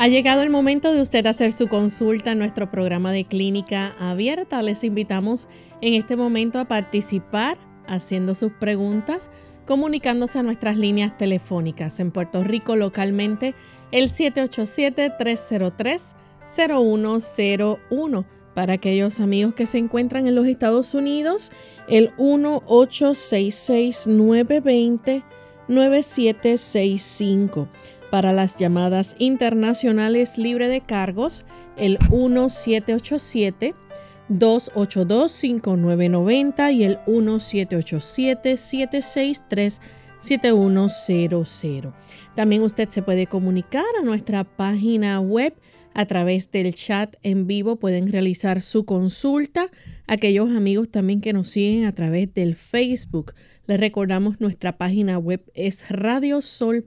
Ha llegado el momento de usted hacer su consulta en nuestro programa de clínica abierta. Les invitamos en este momento a participar haciendo sus preguntas, comunicándose a nuestras líneas telefónicas en Puerto Rico localmente el 787-303-0101. Para aquellos amigos que se encuentran en los Estados Unidos, el 1-866-920-9765 para las llamadas internacionales libre de cargos, el 1787-282-5990 y el 1787-763-7100. También usted se puede comunicar a nuestra página web a través del chat en vivo. Pueden realizar su consulta. Aquellos amigos también que nos siguen a través del Facebook les recordamos nuestra página web es radiosol.org.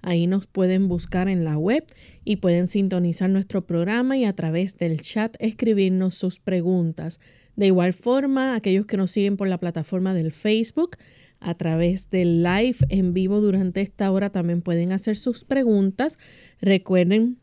Ahí nos pueden buscar en la web y pueden sintonizar nuestro programa y a través del chat escribirnos sus preguntas. De igual forma, aquellos que nos siguen por la plataforma del Facebook, a través del live en vivo durante esta hora también pueden hacer sus preguntas. Recuerden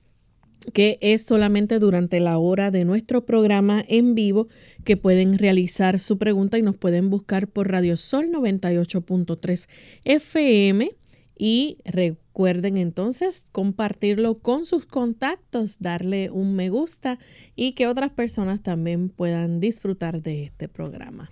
que es solamente durante la hora de nuestro programa en vivo que pueden realizar su pregunta y nos pueden buscar por Radio Sol 98.3 FM y recuerden entonces compartirlo con sus contactos, darle un me gusta y que otras personas también puedan disfrutar de este programa.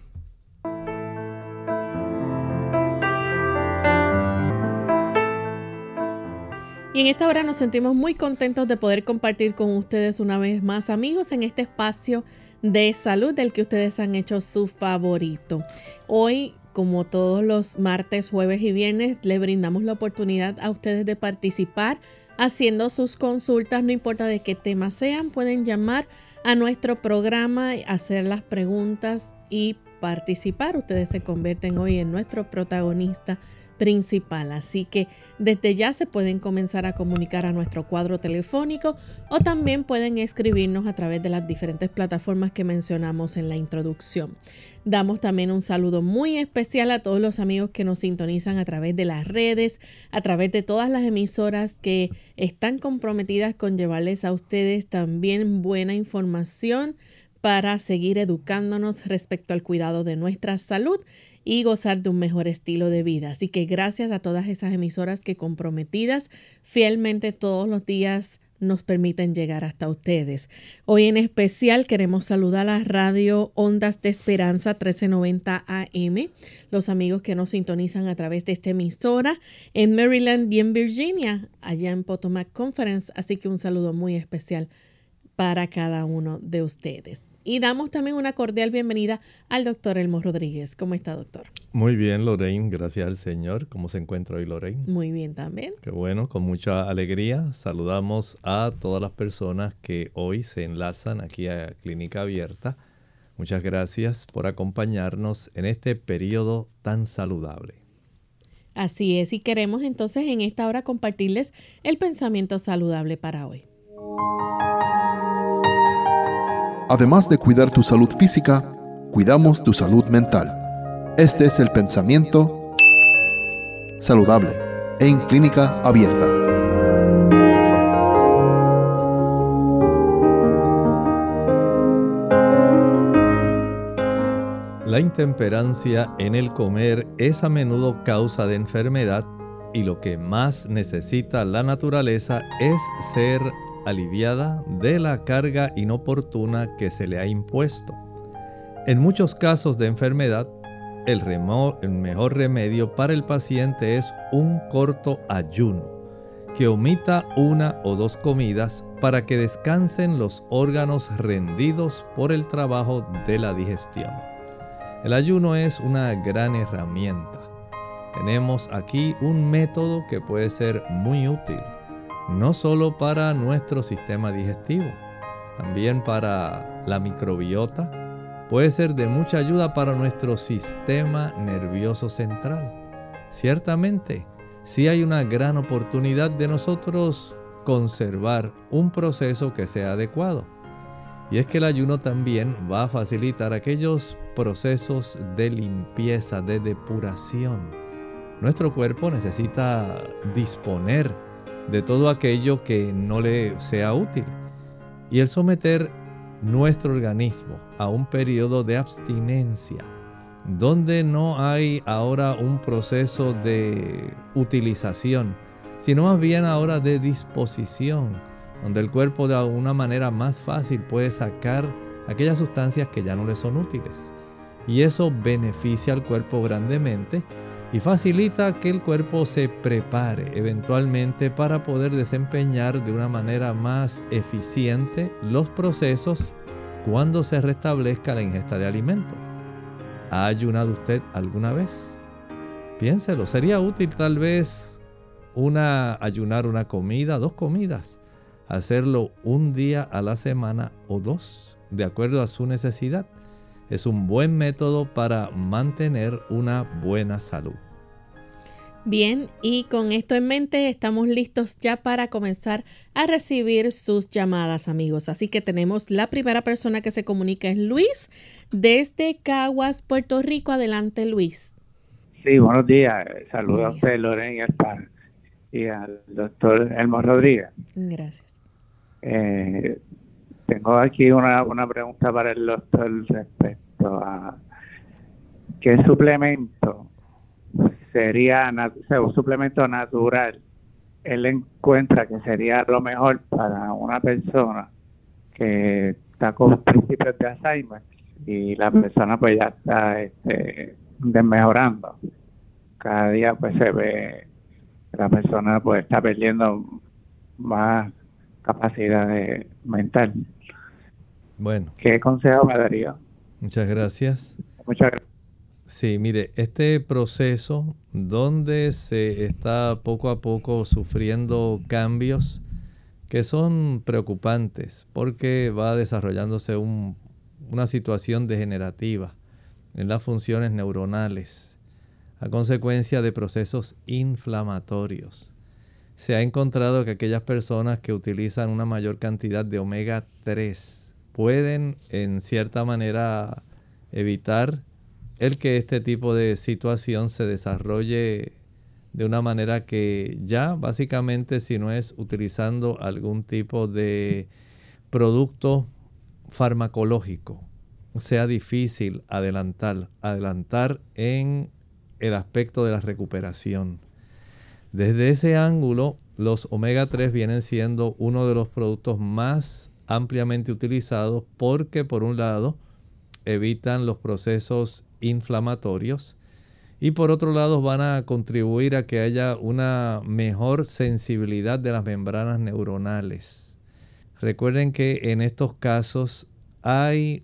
Y en esta hora nos sentimos muy contentos de poder compartir con ustedes una vez más, amigos, en este espacio de salud del que ustedes han hecho su favorito. Hoy, como todos los martes, jueves y viernes, le brindamos la oportunidad a ustedes de participar haciendo sus consultas, no importa de qué tema sean, pueden llamar a nuestro programa, hacer las preguntas y participar. Ustedes se convierten hoy en nuestro protagonista principal. Así que desde ya se pueden comenzar a comunicar a nuestro cuadro telefónico o también pueden escribirnos a través de las diferentes plataformas que mencionamos en la introducción. Damos también un saludo muy especial a todos los amigos que nos sintonizan a través de las redes, a través de todas las emisoras que están comprometidas con llevarles a ustedes también buena información para seguir educándonos respecto al cuidado de nuestra salud y gozar de un mejor estilo de vida. Así que gracias a todas esas emisoras que comprometidas fielmente todos los días nos permiten llegar hasta ustedes. Hoy en especial queremos saludar a la radio Ondas de Esperanza 1390 AM, los amigos que nos sintonizan a través de esta emisora en Maryland y en Virginia, allá en Potomac Conference. Así que un saludo muy especial para cada uno de ustedes. Y damos también una cordial bienvenida al doctor Elmo Rodríguez. ¿Cómo está, doctor? Muy bien, Lorraine, gracias al Señor. ¿Cómo se encuentra hoy, Lorraine? Muy bien también. Qué bueno, con mucha alegría. Saludamos a todas las personas que hoy se enlazan aquí a Clínica Abierta. Muchas gracias por acompañarnos en este periodo tan saludable. Así es, y queremos entonces en esta hora compartirles el pensamiento saludable para hoy. Además de cuidar tu salud física, cuidamos tu salud mental. Este es el pensamiento saludable en clínica abierta. La intemperancia en el comer es a menudo causa de enfermedad y lo que más necesita la naturaleza es ser aliviada de la carga inoportuna que se le ha impuesto. En muchos casos de enfermedad, el, el, mejor remedio para el paciente es un corto ayuno, que omita una o dos comidas para que descansen los órganos rendidos por el trabajo de la digestión. El ayuno es una gran herramienta tenemos aquí un método que puede ser muy útil, no solo para nuestro sistema digestivo, también para la microbiota, puede ser de mucha ayuda para nuestro sistema nervioso central. Ciertamente, sí hay una gran oportunidad de nosotros conservar un proceso que sea adecuado. Y es que el ayuno también va a facilitar aquellos procesos de limpieza, de depuración. Nuestro cuerpo necesita disponer de todo aquello que no le sea útil. Y el someter nuestro organismo a un periodo de abstinencia, donde no hay ahora un proceso de utilización, sino más bien ahora de disposición, donde el cuerpo de una manera más fácil puede sacar aquellas sustancias que ya no le son útiles. Y eso beneficia al cuerpo grandemente y facilita que el cuerpo se prepare eventualmente para poder desempeñar de una manera más eficiente los procesos cuando se restablezca la ingesta de alimento. ¿Ha ayunado usted alguna vez? Piénselo, sería útil tal vez una ayunar una comida, dos comidas, hacerlo un día a la semana o dos, de acuerdo a su necesidad es un buen método para mantener una buena salud. Bien, y con esto en mente estamos listos ya para comenzar a recibir sus llamadas, amigos. Así que tenemos la primera persona que se comunica es Luis desde Caguas, Puerto Rico. Adelante, Luis. Sí, buenos días. Saludos a usted, Loren, y al, doctor Elmo Rodríguez. Gracias. Eh, tengo aquí una, una pregunta para el doctor respecto a qué suplemento sería un suplemento natural él encuentra que sería lo mejor para una persona que está con principios de Alzheimer y la persona pues ya está este, desmejorando. Cada día pues se ve que la persona pues está perdiendo más capacidad de, mental. Bueno. ¿Qué consejo me daría? Muchas gracias. Muchas gracias. Sí, mire, este proceso donde se está poco a poco sufriendo cambios que son preocupantes porque va desarrollándose una situación degenerativa en las funciones neuronales a consecuencia de procesos inflamatorios. Se ha encontrado que aquellas personas que utilizan una mayor cantidad de omega 3 pueden en cierta manera evitar el que este tipo de situación se desarrolle de una manera que ya básicamente si no es utilizando algún tipo de producto farmacológico sea difícil adelantar, adelantar en el aspecto de la recuperación. Desde ese ángulo, los omega 3 vienen siendo uno de los productos más ampliamente utilizados porque por un lado evitan los procesos inflamatorios y por otro lado van a contribuir a que haya una mejor sensibilidad de las membranas neuronales. Recuerden que en estos casos hay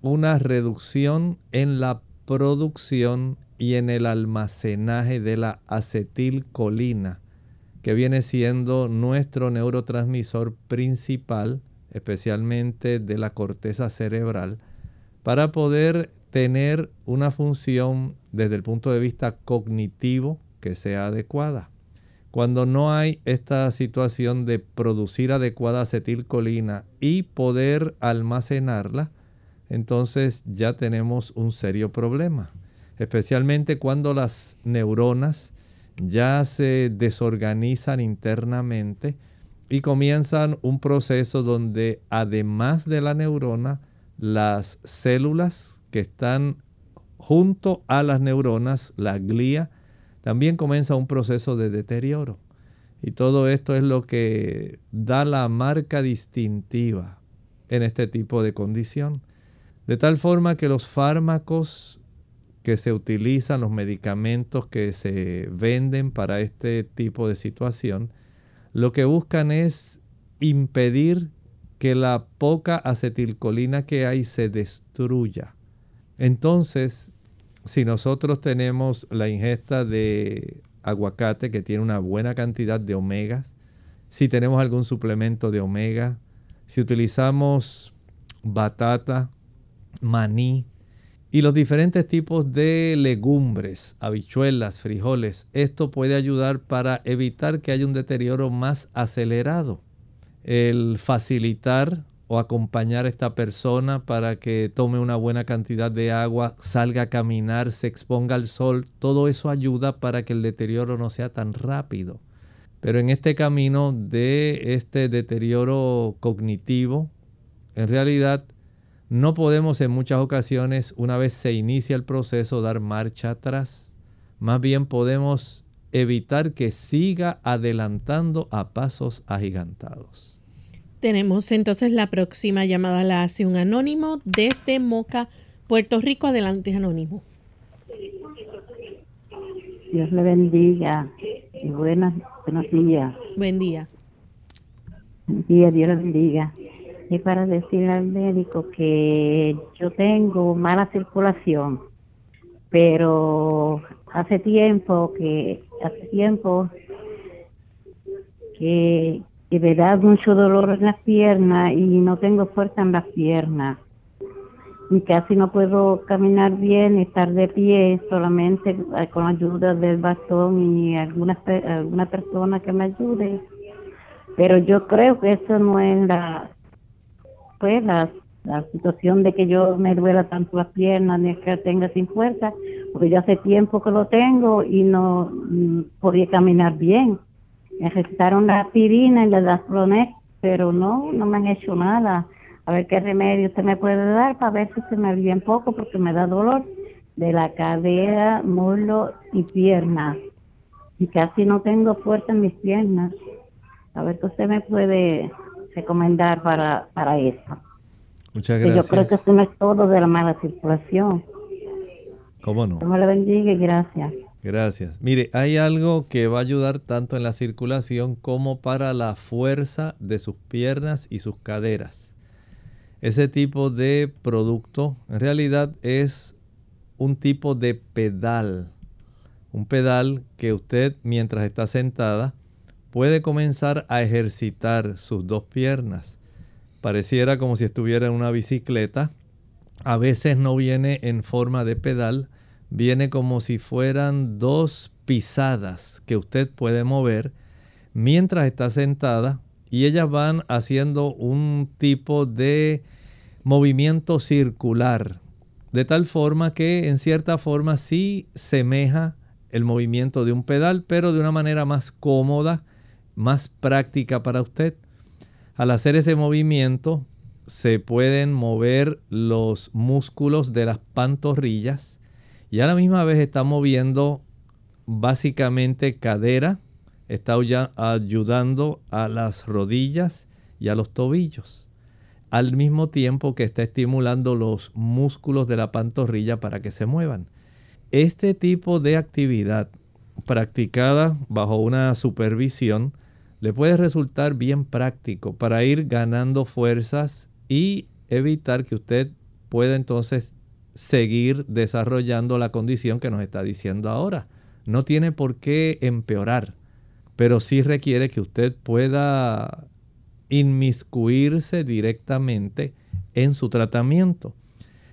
una reducción en la producción y en el almacenaje de la acetilcolina, que viene siendo nuestro neurotransmisor principal especialmente de la corteza cerebral, para poder tener una función desde el punto de vista cognitivo que sea adecuada. Cuando no hay esta situación de producir adecuada acetilcolina y poder almacenarla, entonces ya tenemos un serio problema, especialmente cuando las neuronas ya se desorganizan internamente y comienzan un proceso donde además de la neurona, las células que están junto a las neuronas, la glía, también comienza un proceso de deterioro. Y todo esto es lo que da la marca distintiva en este tipo de condición. De tal forma que los fármacos que se utilizan, los medicamentos que se venden para este tipo de situación, lo que buscan es impedir que la poca acetilcolina que hay se destruya. Entonces, si nosotros tenemos la ingesta de aguacate que tiene una buena cantidad de omegas, si tenemos algún suplemento de omega, si utilizamos batata, maní y los diferentes tipos de legumbres, habichuelas, frijoles, esto puede ayudar para evitar que haya un deterioro más acelerado. El facilitar o acompañar a esta persona para que tome una buena cantidad de agua, salga a caminar, se exponga al sol, todo eso ayuda para que el deterioro no sea tan rápido. Pero en este camino de este deterioro cognitivo, en realidad no podemos en muchas ocasiones, una vez se inicia el proceso, dar marcha atrás. Más bien podemos evitar que siga adelantando a pasos agigantados. Tenemos entonces la próxima llamada, la hace un anónimo desde Moca, Puerto Rico. Adelante, anónimo. Dios le bendiga y buenas, buenos días. Buen día. Buen día, Dios le bendiga. Y para decirle al médico que yo tengo mala circulación, pero hace tiempo que, hace tiempo que y me da mucho dolor en las piernas y no tengo fuerza en las piernas. Y casi no puedo caminar bien, estar de pie, solamente eh, con ayuda del bastón y alguna, alguna persona que me ayude. Pero yo creo que eso no es la, pues la, la situación de que yo me duela tanto las piernas ni que tenga sin fuerza, porque ya hace tiempo que lo tengo y no mm, podía caminar bien me recetaron la aspirina y la Daflonex, pero no, no me han hecho nada. A ver qué remedio usted me puede dar para ver si se me alivia un poco porque me da dolor de la cadera, muslo y piernas. Y casi no tengo fuerza en mis piernas. A ver qué usted me puede recomendar para, para eso. Muchas gracias. yo creo que eso no es todo de la mala circulación. ¿Cómo no? Dios le bendiga y gracias. Gracias. Mire, hay algo que va a ayudar tanto en la circulación como para la fuerza de sus piernas y sus caderas. Ese tipo de producto en realidad es un tipo de pedal. Un pedal que usted mientras está sentada puede comenzar a ejercitar sus dos piernas. Pareciera como si estuviera en una bicicleta. A veces no viene en forma de pedal, viene como si fueran dos pisadas que usted puede mover mientras está sentada y ellas van haciendo un tipo de movimiento circular, de tal forma que en cierta forma sí semeja el movimiento de un pedal, pero de una manera más cómoda, más práctica para usted. Al hacer ese movimiento se pueden mover los músculos de las pantorrillas, y a la misma vez está moviendo básicamente cadera, está ayudando a las rodillas y a los tobillos, al mismo tiempo que está estimulando los músculos de la pantorrilla para que se muevan. Este tipo de actividad practicada bajo una supervisión le puede resultar bien práctico para ir ganando fuerzas y evitar que usted pueda entonces seguir desarrollando la condición que nos está diciendo ahora. No tiene por qué empeorar, pero sí requiere que usted pueda inmiscuirse directamente en su tratamiento.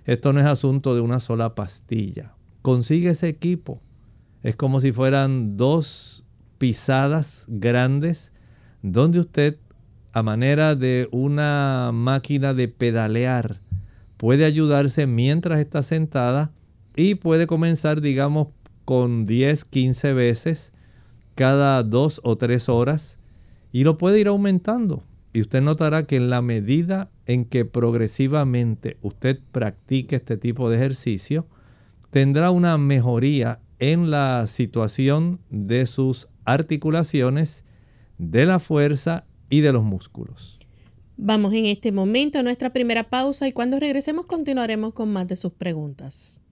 Esto no es asunto de una sola pastilla. Consigue ese equipo. Es como si fueran dos pisadas grandes donde usted, a manera de una máquina de pedalear, puede ayudarse mientras está sentada y puede comenzar, digamos, con 10, 15 veces cada dos o tres horas y lo puede ir aumentando. Y usted notará que en la medida en que progresivamente usted practique este tipo de ejercicio, tendrá una mejoría en la situación de sus articulaciones, de la fuerza y de los músculos. Vamos en este momento a nuestra primera pausa y cuando regresemos continuaremos con más de sus preguntas.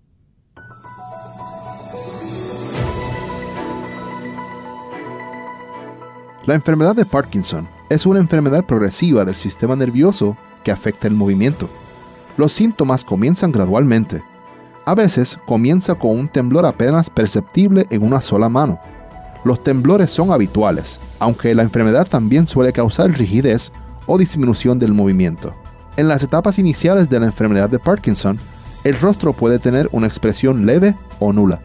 La enfermedad de Parkinson es una enfermedad progresiva del sistema nervioso que afecta el movimiento. Los síntomas comienzan gradualmente. A veces comienza con un temblor apenas perceptible en una sola mano. Los temblores son habituales, aunque la enfermedad también suele causar rigidez o disminución del movimiento. En las etapas iniciales de la enfermedad de Parkinson, el rostro puede tener una expresión leve o nula.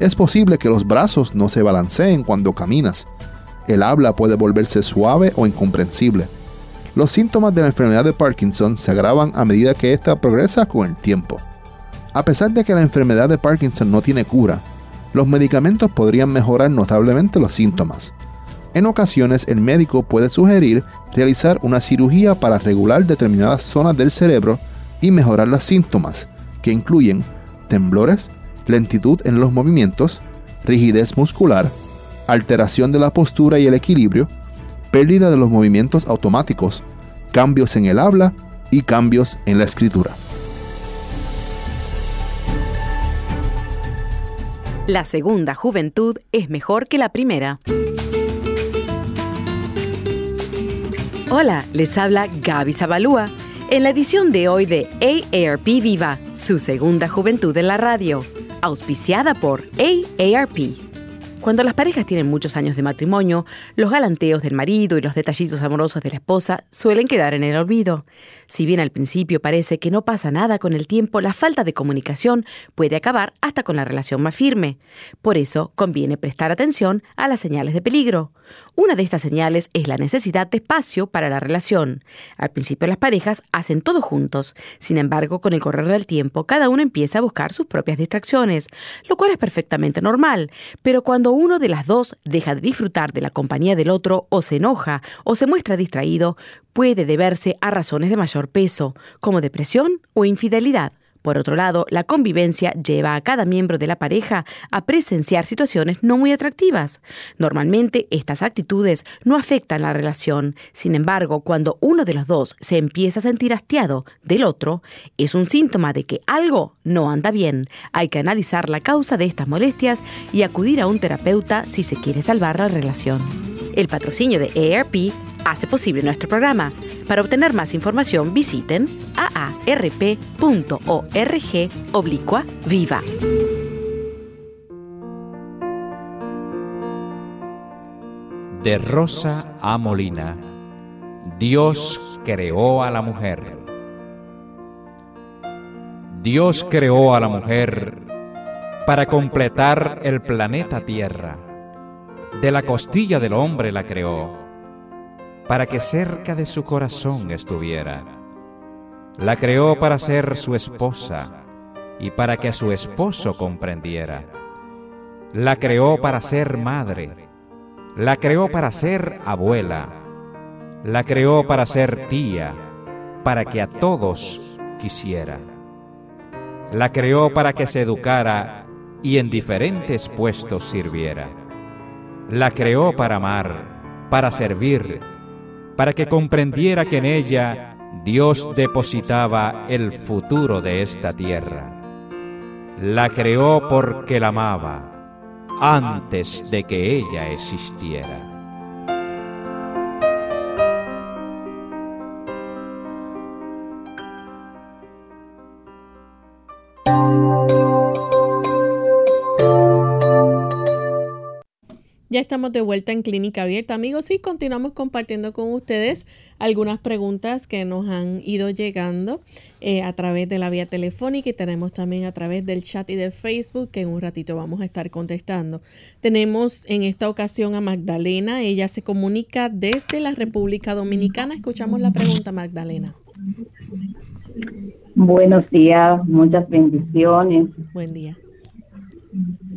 Es posible que los brazos no se balanceen cuando caminas. El habla puede volverse suave o incomprensible. Los síntomas de la enfermedad de Parkinson se agravan a medida que ésta progresa con el tiempo. A pesar de que la enfermedad de Parkinson no tiene cura, los medicamentos podrían mejorar notablemente los síntomas. En ocasiones el médico puede sugerir realizar una cirugía para regular determinadas zonas del cerebro y mejorar los síntomas, que incluyen temblores, lentitud en los movimientos, rigidez muscular, alteración de la postura y el equilibrio, pérdida de los movimientos automáticos, cambios en el habla y cambios en la escritura. La segunda juventud es mejor que la primera. Hola, les habla Gaby Zabalúa en la edición de hoy de AARP Viva, su segunda juventud en la radio, auspiciada por AARP. Cuando las parejas tienen muchos años de matrimonio, los galanteos del marido y los detallitos amorosos de la esposa suelen quedar en el olvido. Si bien al principio parece que no pasa nada con el tiempo, la falta de comunicación puede acabar hasta con la relación más firme. Por eso conviene prestar atención a las señales de peligro. Una de estas señales es la necesidad de espacio para la relación. Al principio las parejas hacen todo juntos, sin embargo con el correr del tiempo cada uno empieza a buscar sus propias distracciones, lo cual es perfectamente normal, pero cuando uno de las dos deja de disfrutar de la compañía del otro o se enoja o se muestra distraído, puede deberse a razones de mayor peso, como depresión o infidelidad. Por otro lado, la convivencia lleva a cada miembro de la pareja a presenciar situaciones no muy atractivas. Normalmente estas actitudes no afectan la relación. Sin embargo, cuando uno de los dos se empieza a sentir hastiado del otro, es un síntoma de que algo no anda bien. Hay que analizar la causa de estas molestias y acudir a un terapeuta si se quiere salvar la relación. El patrocinio de AARP hace posible nuestro programa. Para obtener más información visiten aarp.org oblicua viva. De Rosa a Molina, Dios creó a la mujer. Dios creó a la mujer para completar el planeta Tierra. De la costilla del hombre la creó para que cerca de su corazón estuviera. La creó para ser su esposa y para que a su esposo comprendiera. La creó para ser madre. La creó para ser abuela. La creó para ser tía, para que a todos quisiera. La creó para que se educara y en diferentes puestos sirviera. La creó para amar, para servir, para que comprendiera que en ella Dios depositaba el futuro de esta tierra. La creó porque la amaba antes de que ella existiera. Ya estamos de vuelta en Clínica Abierta, amigos, y continuamos compartiendo con ustedes algunas preguntas que nos han ido llegando eh, a través de la vía telefónica y tenemos también a través del chat y de Facebook que en un ratito vamos a estar contestando. Tenemos en esta ocasión a Magdalena, ella se comunica desde la República Dominicana. Escuchamos la pregunta, Magdalena. Buenos días, muchas bendiciones. Buen día.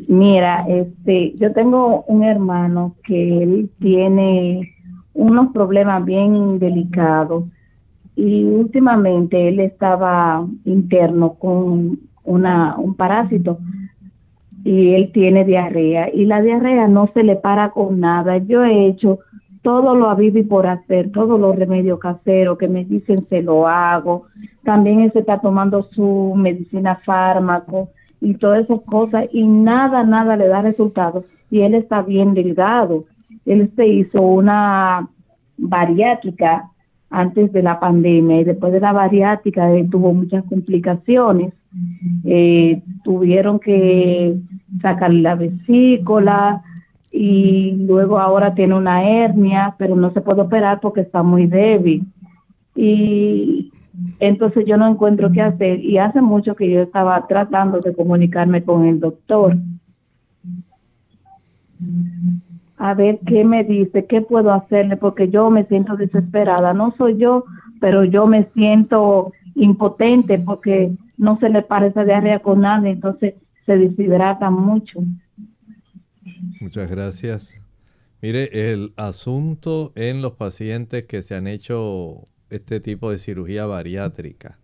Mira, este, yo tengo un hermano que él tiene unos problemas bien delicados y últimamente él estaba interno con una, un parásito y él tiene diarrea y la diarrea no se le para con nada. Yo he hecho todo lo habido y por hacer, todos los remedios caseros que me dicen se lo hago. También él se está tomando su medicina fármaco y todas esas cosas y nada, nada le da resultado y él está bien delgado. Él se hizo una bariátrica antes de la pandemia y después de la bariátrica él tuvo muchas complicaciones Eh, tuvieron que sacar la vesícula y luego ahora tiene una hernia, pero no se puede operar porque está muy débil. Y entonces yo no encuentro qué hacer y hace mucho que yo estaba tratando de comunicarme con el doctor a ver qué me dice, qué puedo hacerle, porque yo me siento desesperada. No soy yo, pero yo me siento impotente porque no se le parece diarrea con nada, entonces se deshidrata mucho. Muchas gracias. Mire, el asunto en los pacientes que se han hecho este tipo de cirugía bariátrica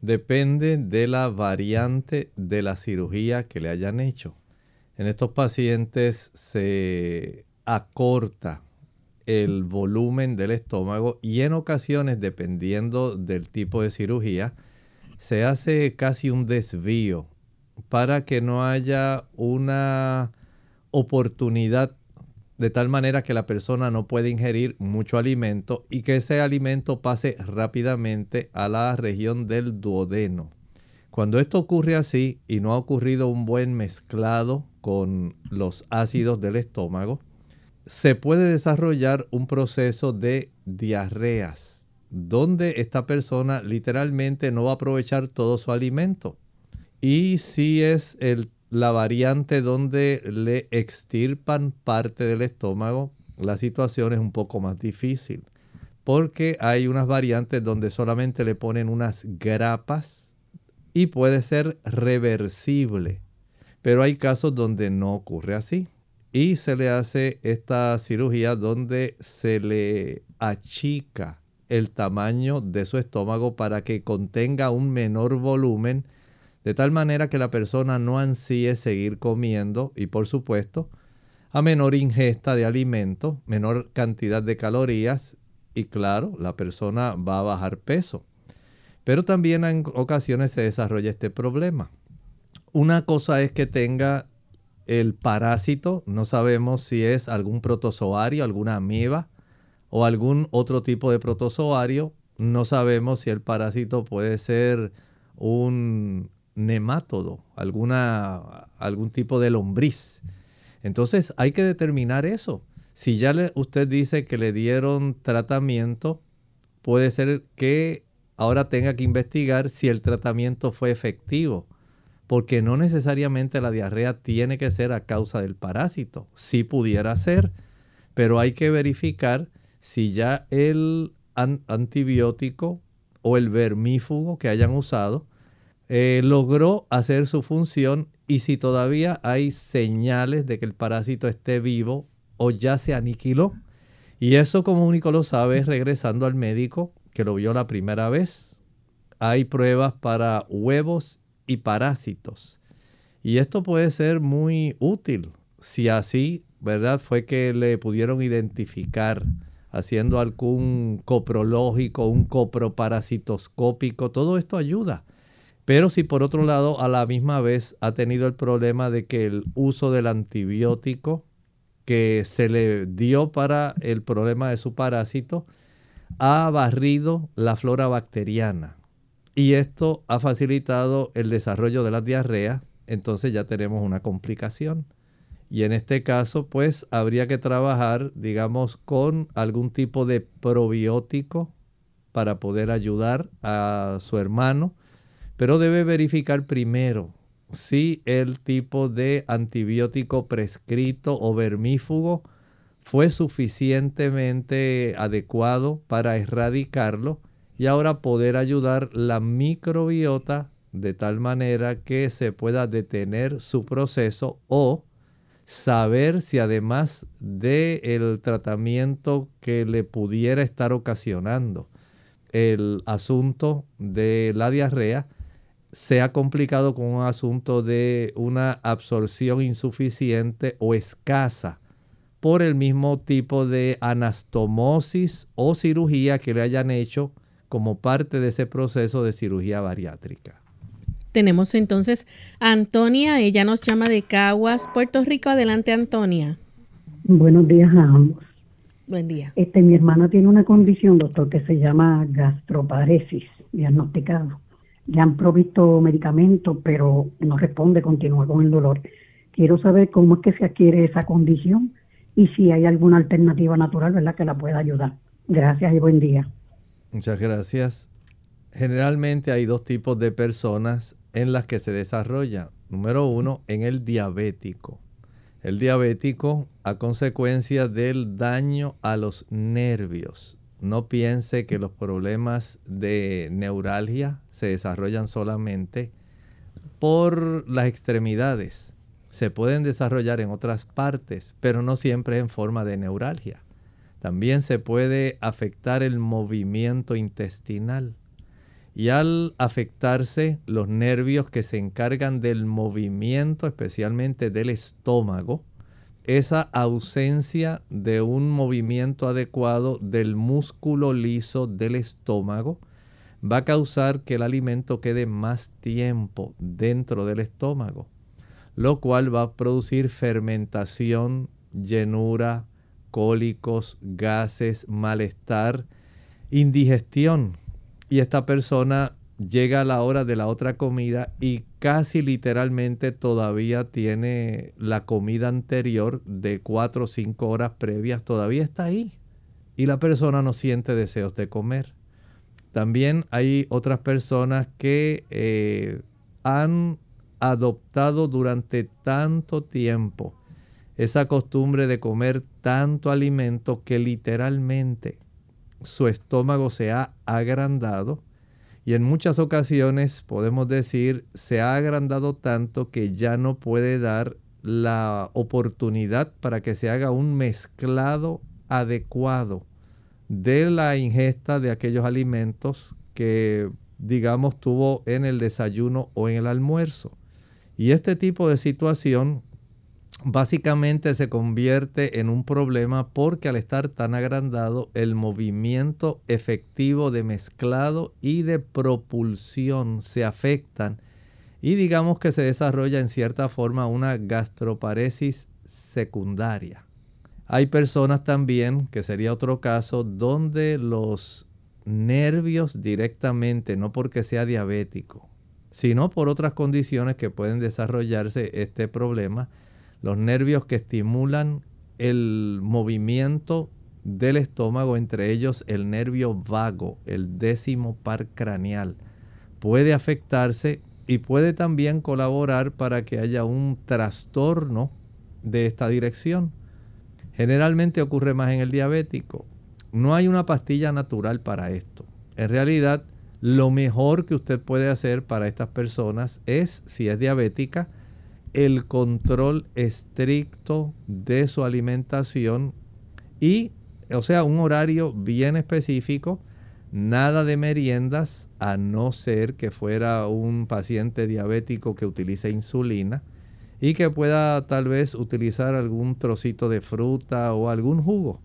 depende de la variante de la cirugía que le hayan hecho. En estos pacientes se acorta el volumen del estómago y en ocasiones, dependiendo del tipo de cirugía, se hace casi un desvío para que no haya una oportunidad de tal manera que la persona no pueda ingerir mucho alimento y que ese alimento pase rápidamente a la región del duodeno. Cuando esto ocurre así y no ha ocurrido un buen mezclado con los ácidos del estómago, se puede desarrollar un proceso de diarreas, donde esta persona literalmente no va a aprovechar todo su alimento. Y si es la variante donde le extirpan parte del estómago, la situación es un poco más difícil, porque hay unas variantes donde solamente le ponen unas grapas y puede ser reversible, pero hay casos donde no ocurre así y se le hace esta cirugía donde se le achica el tamaño de su estómago para que contenga un menor volumen, de tal manera que la persona no ansíe seguir comiendo y por supuesto a menor ingesta de alimento, menor cantidad de calorías y claro, la persona va a bajar peso. Pero también en ocasiones se desarrolla este problema. Una cosa es que tenga el parásito, no sabemos si es algún protozoario, alguna amiba o algún otro tipo de protozoario. No sabemos si el parásito puede ser un nemátodo, alguna, algún tipo de lombriz. Entonces hay que determinar eso. Si ya usted dice que le dieron tratamiento, puede ser que ahora tenga que investigar si el tratamiento fue efectivo porque no necesariamente la diarrea tiene que ser a causa del parásito. Sí pudiera ser, pero hay que verificar si ya el antibiótico o el vermífugo que hayan usado eh, logró hacer su función y si todavía hay señales de que el parásito esté vivo o ya se aniquiló. Y eso como único lo sabe regresando al médico que lo vio la primera vez. Hay pruebas para huevos y parásitos. Y esto puede ser muy útil si así, ¿verdad? Fue que le pudieron identificar haciendo algún coprológico, un coproparasitoscópico, todo esto ayuda. Pero si por otro lado a la misma vez ha tenido el problema de que el uso del antibiótico que se le dio para el problema de su parásito ha barrido la flora bacteriana y esto ha facilitado el desarrollo de la diarrea, entonces ya tenemos una complicación. Y en este caso, pues habría que trabajar, digamos, con algún tipo de probiótico para poder ayudar a su hermano, pero debe verificar primero si el tipo de antibiótico prescrito o vermífugo fue suficientemente adecuado para erradicarlo y ahora poder ayudar la microbiota de tal manera que se pueda detener su proceso o saber si además del el tratamiento que le pudiera estar ocasionando el asunto de la diarrea, se ha complicado con un asunto de una absorción insuficiente o escasa por el mismo tipo de anastomosis o cirugía que le hayan hecho como parte de ese proceso de cirugía bariátrica. Tenemos entonces a Antonia, ella nos llama de Caguas, Puerto Rico. Adelante, Antonia. Buenos días a ambos. Buen día. Este, mi hermana tiene una condición, doctor, que se llama gastroparesis, diagnosticado. Le han provisto medicamentos, pero no responde, continúa con el dolor. Quiero saber cómo es que se adquiere esa condición y si hay alguna alternativa natural, ¿verdad?, que la pueda ayudar. Gracias y buen día. Muchas gracias. Generalmente hay dos tipos de personas en las que se desarrolla. Número uno, en el diabético. El diabético a consecuencia del daño a los nervios. No piense que los problemas de neuralgia se desarrollan solamente por las extremidades. Se pueden desarrollar en otras partes, pero no siempre en forma de neuralgia. También se puede afectar el movimiento intestinal. Y al afectarse los nervios que se encargan del movimiento, especialmente del estómago, esa ausencia de un movimiento adecuado del músculo liso del estómago va a causar que el alimento quede más tiempo dentro del estómago, lo cual va a producir fermentación, llenura, cólicos, gases, malestar, indigestión. Y esta persona llega a la hora de la otra comida y casi literalmente todavía tiene la comida anterior de cuatro o cinco horas previas, todavía está ahí. Y la persona no siente deseos de comer. También hay otras personas que eh, han adoptado durante tanto tiempo esa costumbre de comer tanto alimento que literalmente su estómago se ha agrandado y en muchas ocasiones podemos decir se ha agrandado tanto que ya no puede dar la oportunidad para que se haga un mezclado adecuado de la ingesta de aquellos alimentos que digamos tuvo en el desayuno o en el almuerzo. Y este tipo de situación básicamente se convierte en un problema porque al estar tan agrandado el movimiento efectivo de mezclado y de propulsión se afectan y digamos que se desarrolla en cierta forma una gastroparesis secundaria. Hay personas también, que sería otro caso, donde los nervios directamente, no porque sea diabético, sino por otras condiciones que pueden desarrollarse este problema, los nervios que estimulan el movimiento del estómago, entre ellos el nervio vago, el décimo par craneal, puede afectarse y puede también colaborar para que haya un trastorno de esta dirección. Generalmente ocurre más en el diabético. No hay una pastilla natural para esto. En realidad, lo mejor que usted puede hacer para estas personas es, si es diabética, el control estricto de su alimentación y, o sea, un horario bien específico, nada de meriendas, a no ser que fuera un paciente diabético que utilice insulina y que pueda tal vez utilizar algún trocito de fruta o algún jugo.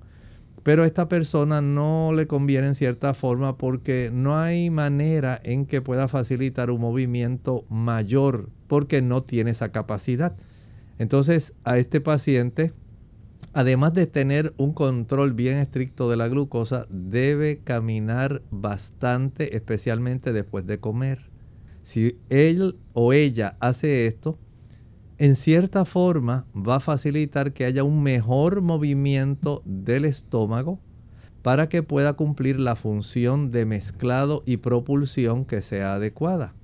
Pero a esta persona no le conviene en cierta forma porque no hay manera en que pueda facilitar un movimiento mayor porque no tiene esa capacidad. Entonces a este paciente, además de tener un control bien estricto de la glucosa, debe caminar bastante, especialmente después de comer. Si él o ella hace esto, en cierta forma va a facilitar que haya un mejor movimiento del estómago para que pueda cumplir la función de mezclado y propulsión que sea adecuada.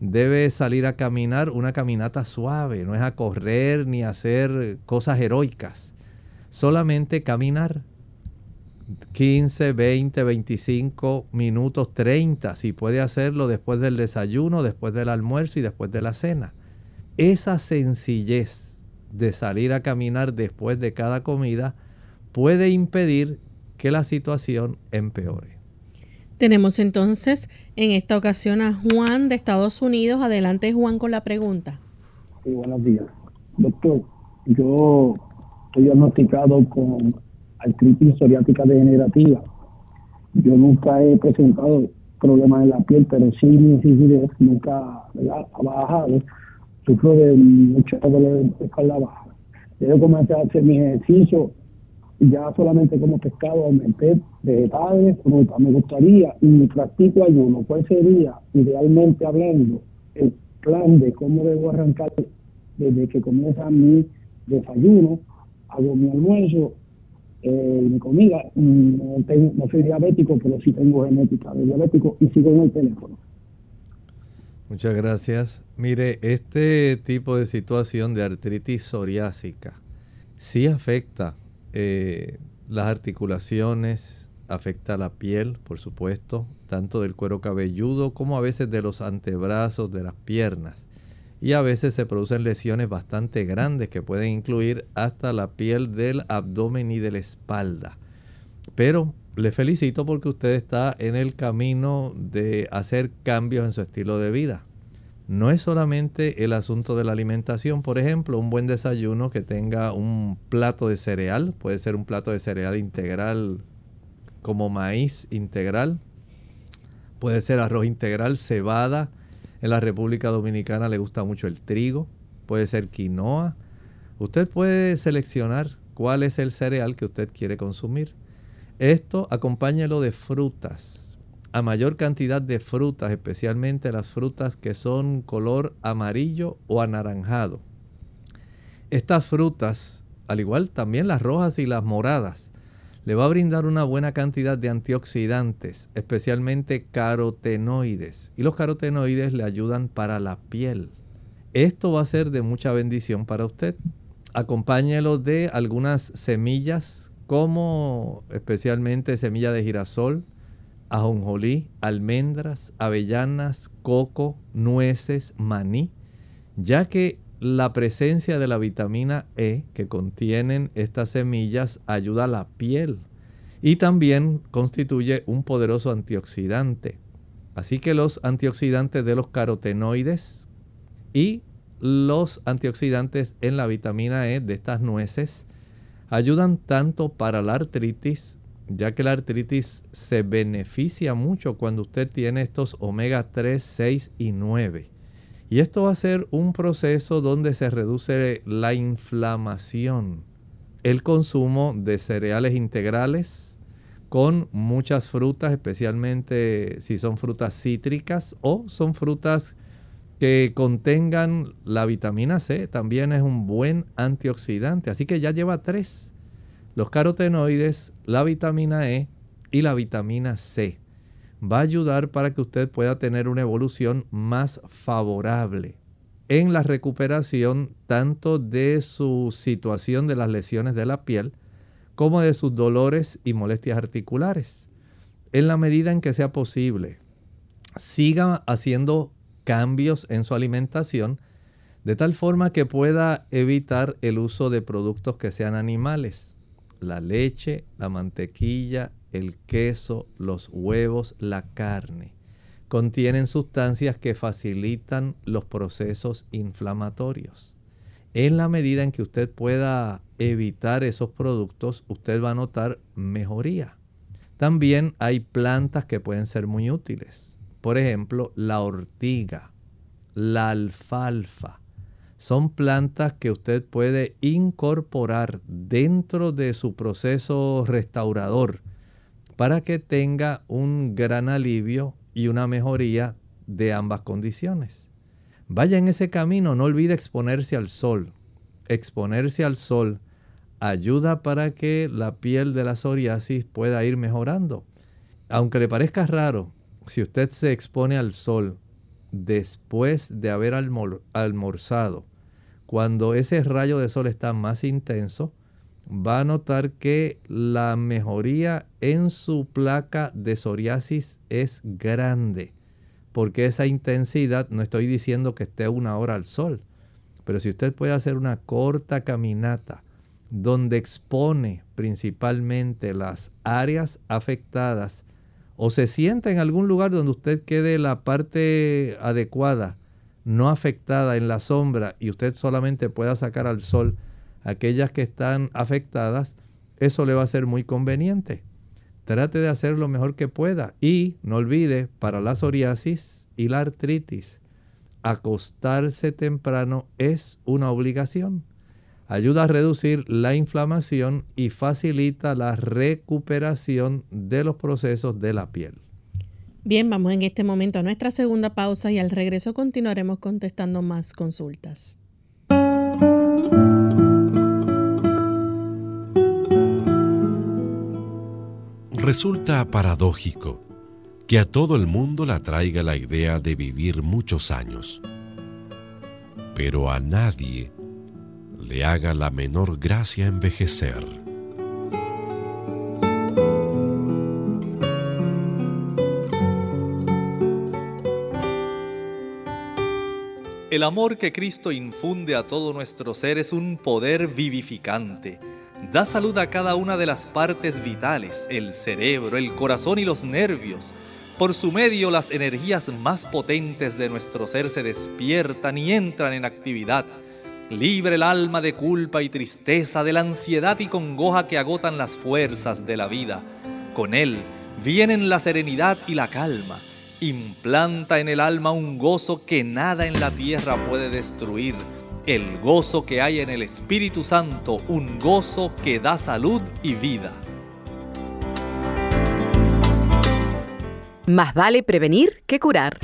Debe salir a caminar una caminata suave, no es a correr ni a hacer cosas heroicas, solamente caminar 15, 20, 25 minutos, 30, si puede hacerlo después del desayuno, después del almuerzo y después de la cena esa sencillez de salir a caminar después de cada comida puede impedir que la situación empeore. Tenemos entonces en esta ocasión a Juan de Estados Unidos. Adelante Juan con la pregunta. Sí, buenos días. Doctor, yo estoy diagnosticado con artritis psoriática degenerativa. Yo nunca he presentado problemas en la piel, pero sí mi nunca ha bajado sufro de mucha dolor de espalda baja. Yo comencé a hacer mi ejercicio ya solamente como pescado, aumenté vegetales, frutas. Me gustaría, y practico ayuno, ¿cuál sería, idealmente hablando, el plan de cómo debo arrancar desde que comienza mi desayuno, hago mi almuerzo, eh, mi comida, no, tengo, no soy diabético, pero sí tengo genética de diabético y sigo en el teléfono. Muchas gracias. Mire, este tipo de situación de artritis psoriásica sí afecta eh, las articulaciones, afecta la piel, por supuesto, tanto del cuero cabelludo como a veces de los antebrazos, de las piernas. Y a veces se producen lesiones bastante grandes que pueden incluir hasta la piel del abdomen y de la espalda. Pero le felicito porque usted está en el camino de hacer cambios en su estilo de vida no es solamente el asunto de la alimentación, por ejemplo, un buen desayuno que tenga un plato de cereal, puede ser un plato de cereal integral como maíz integral, puede ser arroz integral, cebada, en la República Dominicana le gusta mucho el trigo, puede ser quinoa. Usted puede seleccionar cuál es el cereal que usted quiere consumir. Esto acompáñelo de frutas a mayor cantidad de frutas, especialmente las frutas que son color amarillo o anaranjado. Estas frutas, al igual también las rojas y las moradas, le va a brindar una buena cantidad de antioxidantes, especialmente carotenoides. Y los carotenoides le ayudan para la piel. Esto va a ser de mucha bendición para usted. Acompáñelo de algunas semillas, como especialmente semilla de girasol, ajonjolí, almendras, avellanas, coco, nueces, maní, ya que la presencia de la vitamina E que contienen estas semillas ayuda a la piel y también constituye un poderoso antioxidante. Así que los antioxidantes de los carotenoides y los antioxidantes en la vitamina E de estas nueces ayudan tanto para la artritis ya que la artritis se beneficia mucho cuando usted tiene estos omega 3, 6 y 9. Y esto va a ser un proceso donde se reduce la inflamación. El consumo de cereales integrales con muchas frutas, especialmente si son frutas cítricas o son frutas que contengan la vitamina C, también es un buen antioxidante. Así que ya lleva tres los carotenoides, la vitamina E y la vitamina C. Va a ayudar para que usted pueda tener una evolución más favorable en la recuperación tanto de su situación de las lesiones de la piel como de sus dolores y molestias articulares. En la medida en que sea posible, siga haciendo cambios en su alimentación de tal forma que pueda evitar el uso de productos que sean animales la leche, la mantequilla, el queso, los huevos, la carne. Contienen sustancias que facilitan los procesos inflamatorios. En la medida en que usted pueda evitar esos productos, usted va a notar mejoría. También hay plantas que pueden ser muy útiles. Por ejemplo, la ortiga, la alfalfa, son plantas que usted puede incorporar dentro de su proceso restaurador para que tenga un gran alivio y una mejoría de ambas condiciones. Vaya en ese camino, no olvide exponerse al sol. Exponerse al sol ayuda para que la piel de la psoriasis pueda ir mejorando. Aunque le parezca raro, si usted se expone al sol después de haber almorzado, cuando ese rayo de sol está más intenso, va a notar que la mejoría en su placa de psoriasis es grande. Porque esa intensidad, no estoy diciendo que esté una hora al sol, pero si usted puede hacer una corta caminata donde expone principalmente las áreas afectadas o se sienta en algún lugar donde usted quede la parte adecuada no afectada en la sombra y usted solamente pueda sacar al sol aquellas que están afectadas, eso le va a ser muy conveniente. Trate de hacer lo mejor que pueda y no olvide para la psoriasis y la artritis, acostarse temprano es una obligación. Ayuda a reducir la inflamación y facilita la recuperación de los procesos de la piel. Bien, vamos en este momento a nuestra segunda pausa y al regreso continuaremos contestando más consultas. Resulta paradójico que a todo el mundo le atraiga la idea de vivir muchos años, pero a nadie le haga la menor gracia envejecer. El amor que Cristo infunde a todo nuestro ser es un poder vivificante. Da salud a cada una de las partes vitales, el cerebro, el corazón y los nervios. Por su medio las energías más potentes de nuestro ser se despiertan y entran en actividad. Libre el alma de culpa y tristeza, de la ansiedad y congoja que agotan las fuerzas de la vida. Con él vienen la serenidad y la calma implanta en el alma un gozo que nada en la tierra puede destruir. El gozo que hay en el Espíritu Santo, un gozo que da salud y vida. Más vale prevenir que curar.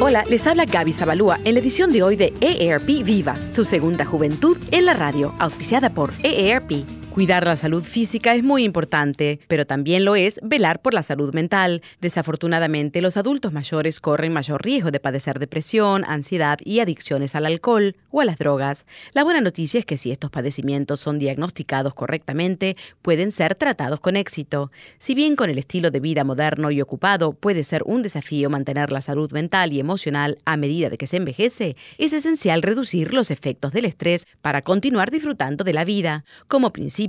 Hola, les habla Gaby Zabalúa en la edición de hoy de EARP Viva, su segunda juventud en la radio, auspiciada por EARP. Cuidar la salud física es muy importante, pero también lo es velar por la salud mental. Desafortunadamente, los adultos mayores corren mayor riesgo de padecer depresión, ansiedad y adicciones al alcohol o a las drogas. La buena noticia es que si estos padecimientos son diagnosticados correctamente, pueden ser tratados con éxito. Si bien con el estilo de vida moderno y ocupado puede ser un desafío mantener la salud mental y emocional a medida de que se envejece, es esencial reducir los efectos del estrés para continuar disfrutando de la vida. Como principio,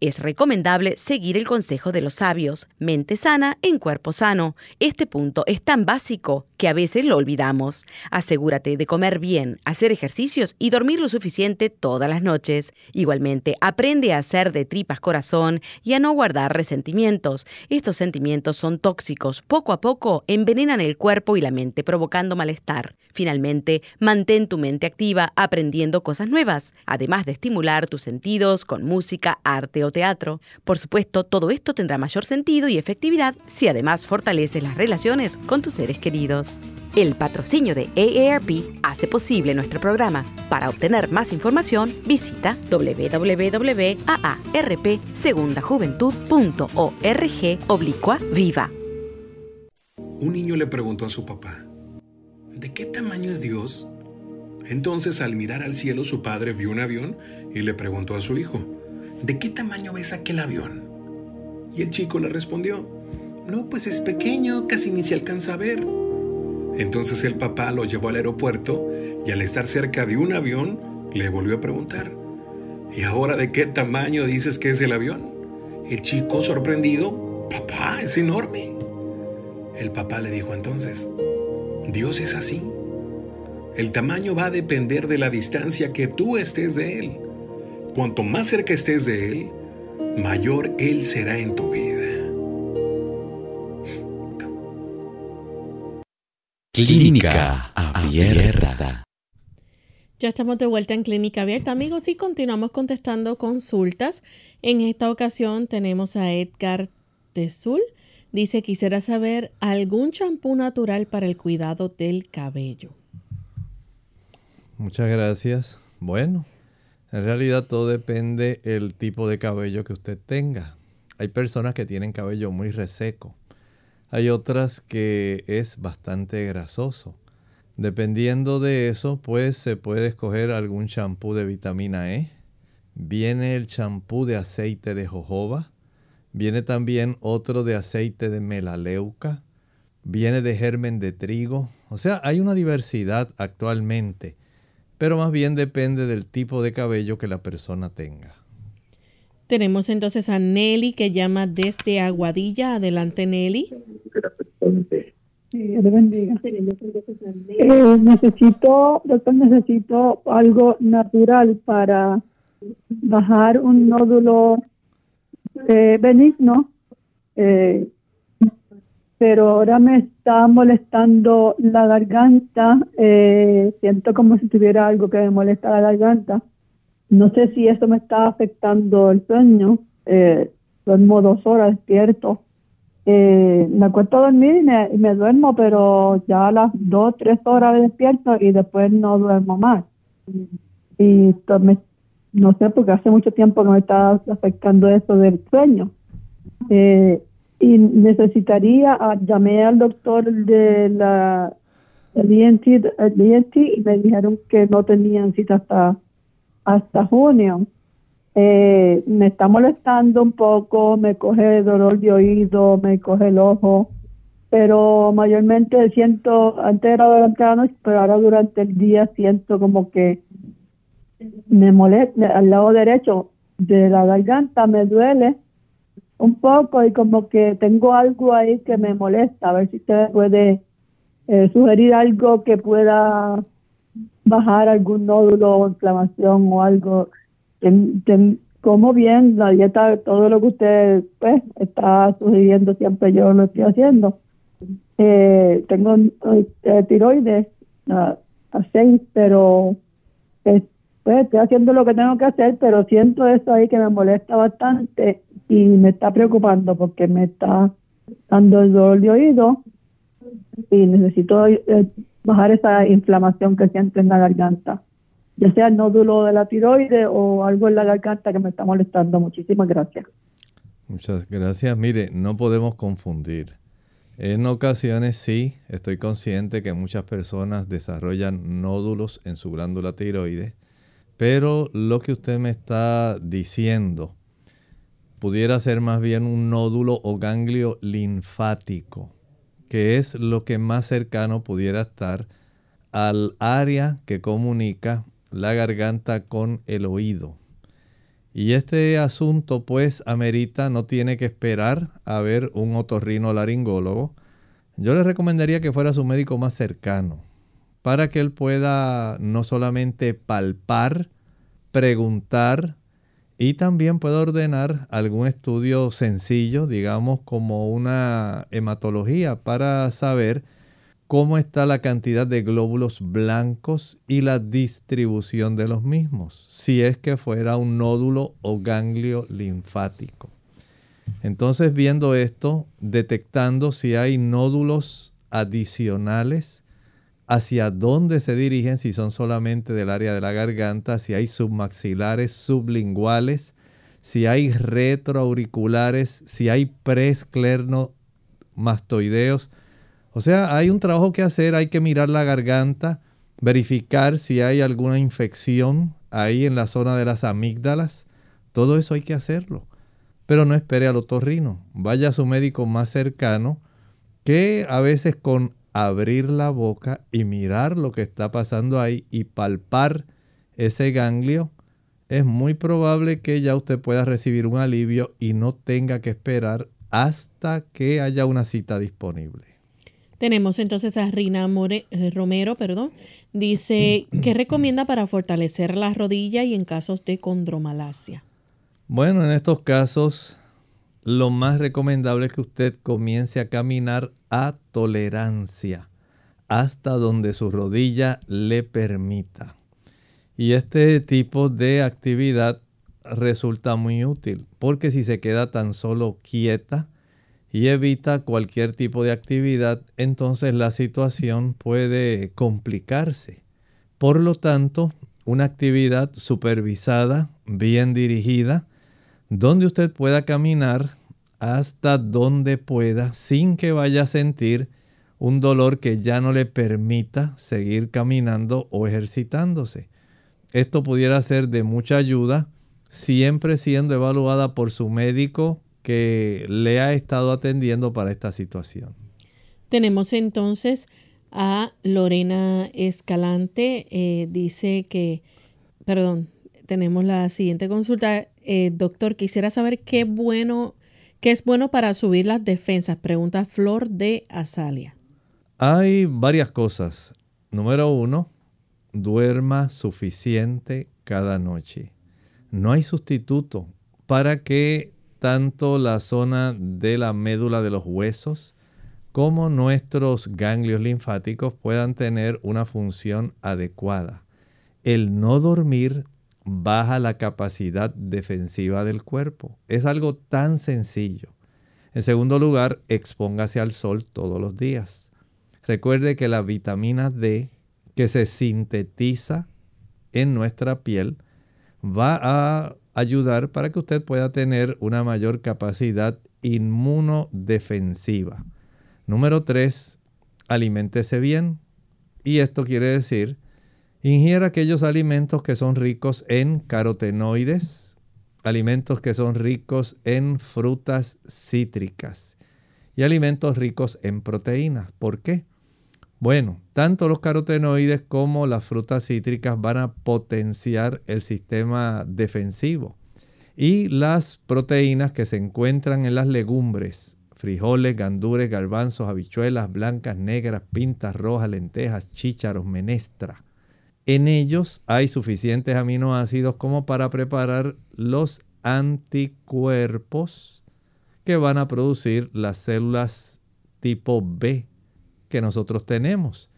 es recomendable seguir el consejo de los sabios, mente sana en cuerpo sano. Este punto es tan básico que a veces lo olvidamos. Asegúrate de comer bien, hacer ejercicios y dormir lo suficiente todas las noches. Igualmente, aprende a hacer de tripas corazón y a no guardar resentimientos. Estos sentimientos son tóxicos. Poco a poco envenenan el cuerpo y la mente, provocando malestar. Finalmente, mantén tu mente activa aprendiendo cosas nuevas, además de estimular tus sentidos con música, arte o teatro. Por supuesto, todo esto tendrá mayor sentido y efectividad si además fortaleces las relaciones con tus seres queridos. El patrocinio de AARP hace posible nuestro programa. Para obtener más información, visita www.aarpsegundajuventud.org oblicua viva. Un niño le preguntó a su papá, ¿de qué tamaño es Dios? Entonces al mirar al cielo su padre vio un avión y le preguntó a su hijo, ¿de qué tamaño ves aquel avión? Y el chico le respondió, no, pues es pequeño, casi ni se alcanza a ver. Entonces el papá lo llevó al aeropuerto y al estar cerca de un avión le volvió a preguntar, ¿y ahora de qué tamaño dices que es el avión? El chico sorprendido, papá, es enorme. El papá le dijo entonces, Dios es así. El tamaño va a depender de la distancia que tú estés de Él. Cuanto más cerca estés de Él, mayor Él será en tu vida. Clínica Abierta. Ya estamos de vuelta en Clínica Abierta, amigos, y continuamos contestando consultas. En esta ocasión tenemos a Edgar Tezul. Dice, quisiera saber algún champú natural para el cuidado del cabello. Muchas gracias. Bueno, en realidad todo depende del tipo de cabello que usted tenga. Hay personas que tienen cabello muy reseco. Hay otras que es bastante grasoso. Dependiendo de eso, pues se puede escoger algún champú de vitamina E. Viene el champú de aceite de jojoba. Viene también otro de aceite de melaleuca. Viene de germen de trigo. O sea, hay una diversidad actualmente pero más bien depende del tipo de cabello que la persona tenga. Tenemos entonces a Nelly que llama desde Aguadilla. Adelante, Nelly. Sí, le bendiga. Eh, necesito, doctor, necesito algo natural para bajar un nódulo eh, benigno eh, pero ahora me está molestando la garganta, eh, siento como si tuviera algo que me molesta la garganta no sé si eso me está afectando el sueño. Eh, duermo dos horas despierto. Eh, me acuesto a dormir y me, duermo, pero ya a las dos, tres horas me despierto y después no duermo más. Y no sé, porque hace mucho tiempo que me está afectando eso del sueño. Eh, y necesitaría, ah, llamé al doctor de la el y me dijeron que no tenían cita hasta, hasta junio. Eh, me está molestando un poco, me coge dolor de oído, me coge el ojo, pero mayormente siento, antes era durante la noche, pero ahora durante el día siento como que me molesta, al lado derecho de la garganta me duele un poco y como que tengo algo ahí que me molesta, a ver si usted puede eh, sugerir algo que pueda bajar algún nódulo o inflamación o algo. como bien la dieta, todo lo que usted pues, está sugiriendo siempre yo lo estoy haciendo. Eh, tengo eh, tiroides a, seis, pero pues, estoy haciendo lo que tengo que hacer, pero siento eso ahí que me molesta bastante y me está preocupando porque me está dando el dolor de oído y necesito eh, bajar esa inflamación que siento en la garganta, ya sea el nódulo de la tiroide o algo en la garganta que me está molestando. Muchísimas gracias. Muchas gracias. Mire, no podemos confundir. En ocasiones sí, estoy consciente que muchas personas desarrollan nódulos en su glándula tiroides, pero lo que usted me está diciendo pudiera ser más bien un nódulo o ganglio linfático, que es lo que más cercano pudiera estar al área que comunica la garganta con el oído. Y este asunto pues amerita, no tiene que esperar a ver un otorrino laringólogo. Yo le recomendaría que fuera su médico más cercano para que él pueda no solamente palpar, preguntar, y también puede ordenar algún estudio sencillo, digamos como una hematología, para saber cómo está la cantidad de glóbulos blancos y la distribución de los mismos, si es que fuera un nódulo o ganglio linfático. Entonces viendo esto, detectando si hay nódulos adicionales, hacia dónde se dirigen, si son solamente del área de la garganta, si hay submaxilares, sublinguales, si hay retroauriculares, si hay mastoideos. O sea, hay un trabajo que hacer, hay que mirar la garganta, verificar si hay alguna infección ahí en la zona de las amígdalas. Todo eso hay que hacerlo. Pero no espere al otorrino. Vaya a su médico más cercano, que a veces con abrir la boca y mirar lo que está pasando ahí y palpar ese ganglio, es muy probable que ya usted pueda recibir un alivio y no tenga que esperar hasta que haya una cita disponible. Tenemos entonces a Rina eh, Romero, perdón. Dice, ¿qué recomienda para fortalecer la rodilla y en casos de condromalacia? Bueno, en estos casos lo más recomendable es que usted comience a caminar a tolerancia hasta donde su rodilla le permita. Y este tipo de actividad resulta muy útil porque si se queda tan solo quieta y evita cualquier tipo de actividad, entonces la situación puede complicarse. Por lo tanto, una actividad supervisada, bien dirigida, donde usted pueda caminar hasta donde pueda sin que vaya a sentir un dolor que ya no le permita seguir caminando o ejercitándose. Esto pudiera ser de mucha ayuda, siempre siendo evaluada por su médico que le ha estado atendiendo para esta situación. Tenemos entonces a Lorena Escalante, eh, dice que, perdón, tenemos la siguiente consulta. Eh, doctor, quisiera saber qué bueno ¿Qué es bueno para subir las defensas? Pregunta Flor de Azalia. Hay varias cosas. Número uno, duerma suficiente cada noche. No hay sustituto para que tanto la zona de la médula de los huesos como nuestros ganglios linfáticos puedan tener una función adecuada. El no dormir baja la capacidad defensiva del cuerpo. Es algo tan sencillo. En segundo lugar, expóngase al sol todos los días. Recuerde que la vitamina D que se sintetiza en nuestra piel va a ayudar para que usted pueda tener una mayor capacidad inmunodefensiva. Número 3, aliméntese bien. Y esto quiere decir, ingiera aquellos alimentos que son ricos en carotenoides, alimentos que son ricos en frutas cítricas y alimentos ricos en proteínas. ¿Por qué? Bueno, tanto los carotenoides como las frutas cítricas van a potenciar el sistema defensivo. Y las proteínas que se encuentran en las legumbres, frijoles, gandures, garbanzos, habichuelas blancas, negras, pintas rojas, lentejas, chícharos, menestra. En ellos hay suficientes aminoácidos como para preparar los anticuerpos que van a producir las células tipo B que nosotros tenemos.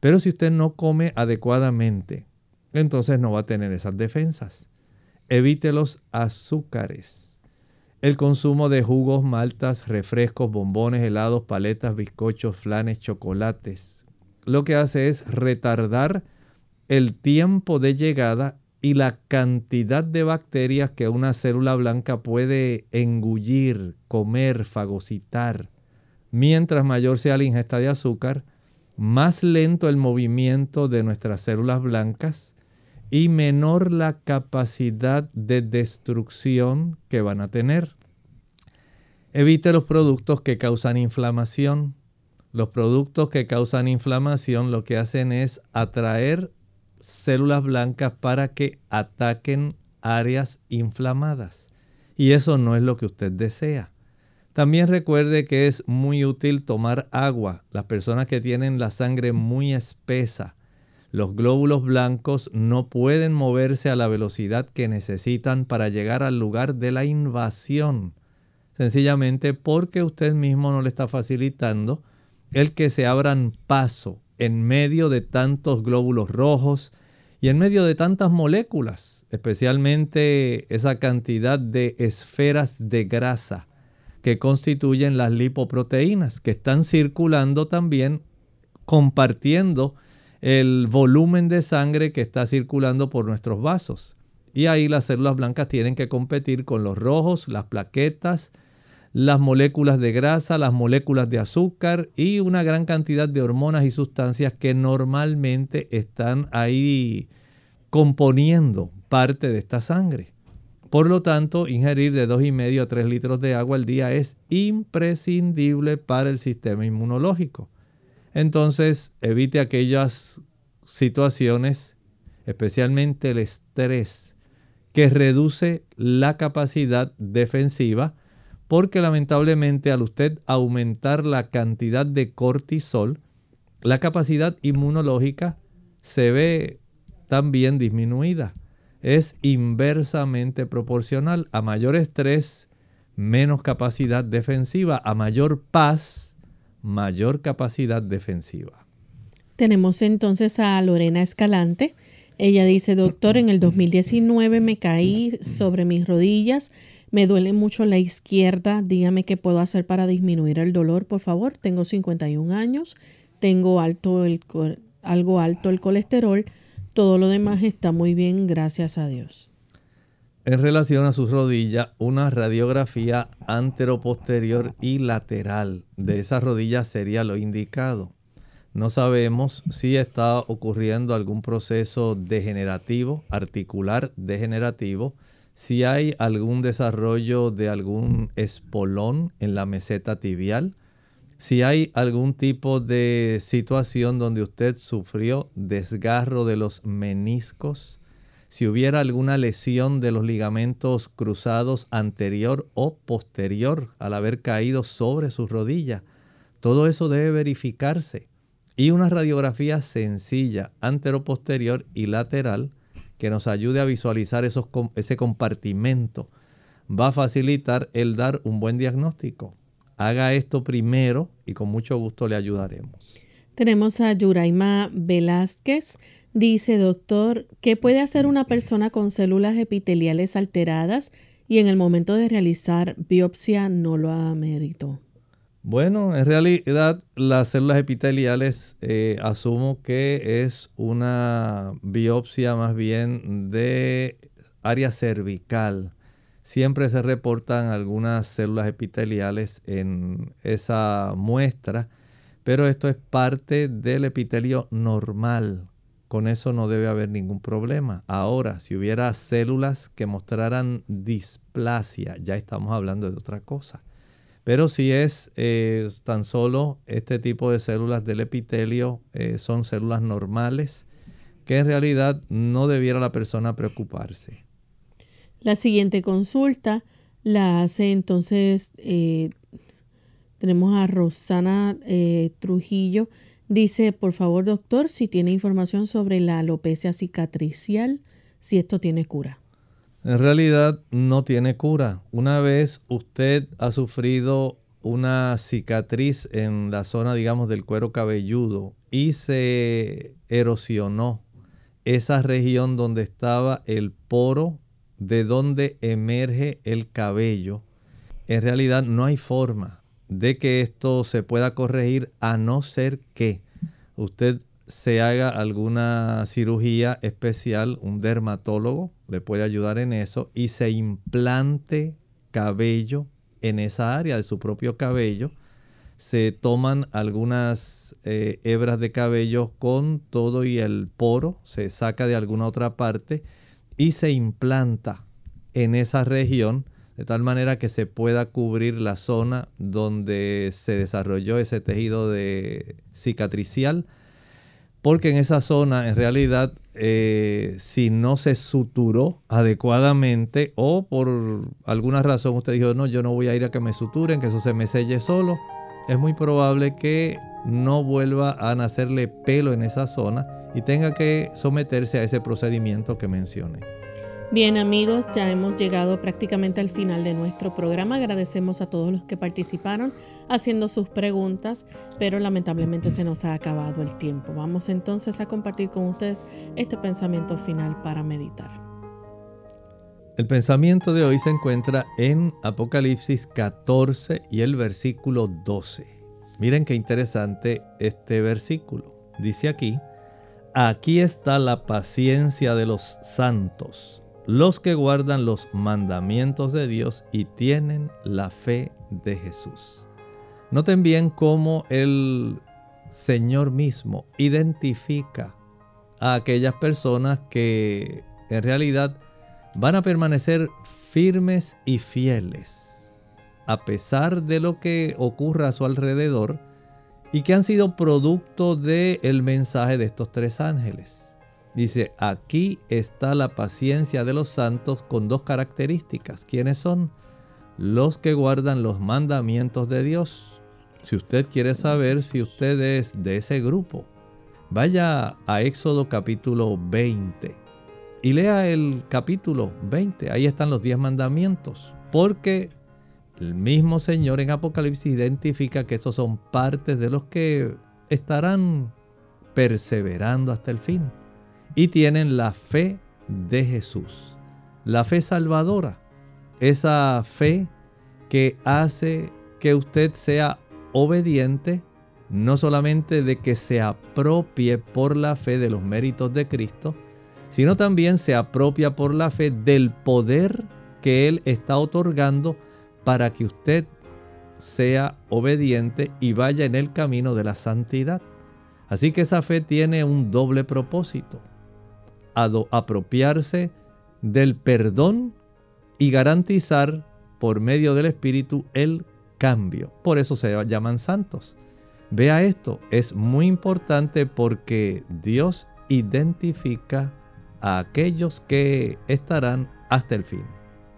Pero si usted no come adecuadamente, entonces no va a tener esas defensas. Evite los azúcares. El consumo de jugos, maltas, refrescos, bombones, helados, paletas, bizcochos, flanes, chocolates. Lo que hace es retardar el tiempo de llegada y la cantidad de bacterias que una célula blanca puede engullir, comer, fagocitar. Mientras mayor sea la ingesta de azúcar, más lento el movimiento de nuestras células blancas y menor la capacidad de destrucción que van a tener. Evite los productos que causan inflamación. Los productos que causan inflamación lo que hacen es atraer células blancas para que ataquen áreas inflamadas. Y eso no es lo que usted desea. También recuerde que es muy útil tomar agua. Las personas que tienen la sangre muy espesa, los glóbulos blancos no pueden moverse a la velocidad que necesitan para llegar al lugar de la invasión. Sencillamente porque usted mismo no le está facilitando el que se abran paso en medio de tantos glóbulos rojos y en medio de tantas moléculas, especialmente esa cantidad de esferas de grasa que constituyen las lipoproteínas, que están circulando también compartiendo el volumen de sangre que está circulando por nuestros vasos. Y ahí las células blancas tienen que competir con los rojos, las plaquetas, las moléculas de grasa, las moléculas de azúcar y una gran cantidad de hormonas y sustancias que normalmente están ahí componiendo parte de esta sangre. Por lo tanto, ingerir de 2,5 a 3 litros de agua al día es imprescindible para el sistema inmunológico. Entonces, evite aquellas situaciones, especialmente el estrés, que reduce la capacidad defensiva, porque lamentablemente al usted aumentar la cantidad de cortisol, la capacidad inmunológica se ve también disminuida es inversamente proporcional. A mayor estrés, menos capacidad defensiva. A mayor paz, mayor capacidad defensiva. Tenemos entonces a Lorena Escalante. Ella dice, doctor, en el 2019 me caí sobre mis rodillas, me duele mucho la izquierda, dígame qué puedo hacer para disminuir el dolor, por favor. Tengo 51 años, tengo alto el, algo alto el colesterol, todo lo demás está muy bien, gracias a Dios. En relación a sus rodillas, una radiografía anteroposterior y lateral de esa rodilla sería lo indicado. No sabemos si está ocurriendo algún proceso degenerativo, articular degenerativo, si hay algún desarrollo de algún espolón en la meseta tibial, si hay algún tipo de situación donde usted sufrió desgarro de los meniscos, si hubiera alguna lesión de los ligamentos cruzados anterior o posterior al haber caído sobre su rodilla, todo eso debe verificarse. Y una radiografía sencilla, antero-posterior y lateral, que nos ayude a visualizar ese compartimento, va a facilitar el dar un buen diagnóstico haga esto primero y con mucho gusto le ayudaremos. Tenemos a Yuraima Velázquez. Dice, doctor, ¿qué puede hacer una persona con células epiteliales alteradas y en el momento de realizar biopsia no lo ameritó? Bueno, en realidad las células epiteliales eh, asumo que es una biopsia más bien de área cervical. Siempre se reportan algunas células epiteliales en esa muestra, pero esto es parte del epitelio normal. Con eso no debe haber ningún problema. Ahora, si hubiera células que mostraran displasia, ya estamos hablando de otra cosa. Pero si es eh, tan solo este tipo de células del epitelio, eh, son células normales, que en realidad no debiera la persona preocuparse. La siguiente consulta la hace entonces, eh, tenemos a Rosana Trujillo. Dice, por favor doctor, si tiene información sobre la alopecia cicatricial, si esto tiene cura. En realidad no tiene cura. Una vez usted ha sufrido una cicatriz en la zona, digamos, del cuero cabelludo y se erosionó esa región donde estaba el poro de donde emerge el cabello, en realidad no hay forma de que esto se pueda corregir a no ser que usted se haga alguna cirugía especial, un dermatólogo le puede ayudar en eso y se implante cabello en esa área de su propio cabello. Se toman algunas eh, hebras de cabello con todo y el poro, se saca de alguna otra parte y se implanta en esa región de tal manera que se pueda cubrir la zona donde se desarrolló ese tejido de cicatricial porque en esa zona en realidad eh, si no se suturó adecuadamente o por alguna razón usted dijo no yo no voy a ir a que me suturen que eso se me selle solo es muy probable que no vuelva a nacerle pelo en esa zona y tenga que someterse a ese procedimiento que mencioné. Bien amigos, ya hemos llegado prácticamente al final de nuestro programa. Agradecemos a todos los que participaron haciendo sus preguntas, pero lamentablemente se nos ha acabado el tiempo. Vamos entonces a compartir con ustedes este pensamiento final para meditar. El pensamiento de hoy se encuentra en Apocalipsis 14 y el versículo 12. Miren qué interesante este versículo. Dice aquí, aquí está la paciencia de los santos los que guardan los mandamientos de Dios y tienen la fe de Jesús. Noten bien cómo el Señor mismo identifica a aquellas personas que en realidad van a permanecer firmes y fieles a pesar de lo que ocurra a su alrededor y que han sido producto del mensaje de estos tres ángeles. Dice, aquí está la paciencia de los santos con dos características. ¿Quiénes son? Los que guardan los mandamientos de Dios. Si usted quiere saber si usted es de ese grupo, vaya a Éxodo capítulo 20 y lea el capítulo 20. Ahí están los diez mandamientos. Porque el mismo Señor en Apocalipsis identifica que esos son partes de los que estarán perseverando hasta el fin y tienen la fe de Jesús, la fe salvadora, esa fe que hace que usted sea obediente, no solamente de que se apropie por la fe de los méritos de Cristo, sino también se apropia por la fe del poder que Él está otorgando para que usted sea obediente y vaya en el camino de la santidad. Así que esa fe tiene un doble propósito apropiarse del perdón y garantizar por medio del Espíritu el cambio. Por eso se llaman santos. Vea esto, es muy importante porque Dios identifica a aquellos que estarán hasta el fin.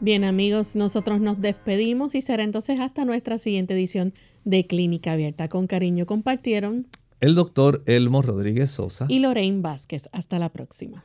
Bien amigos, nosotros nos despedimos y será entonces hasta nuestra siguiente edición de Clínica Abierta. Con cariño compartieron el doctor Elmo Rodríguez Sosa y Lorraine Vázquez. Hasta la próxima.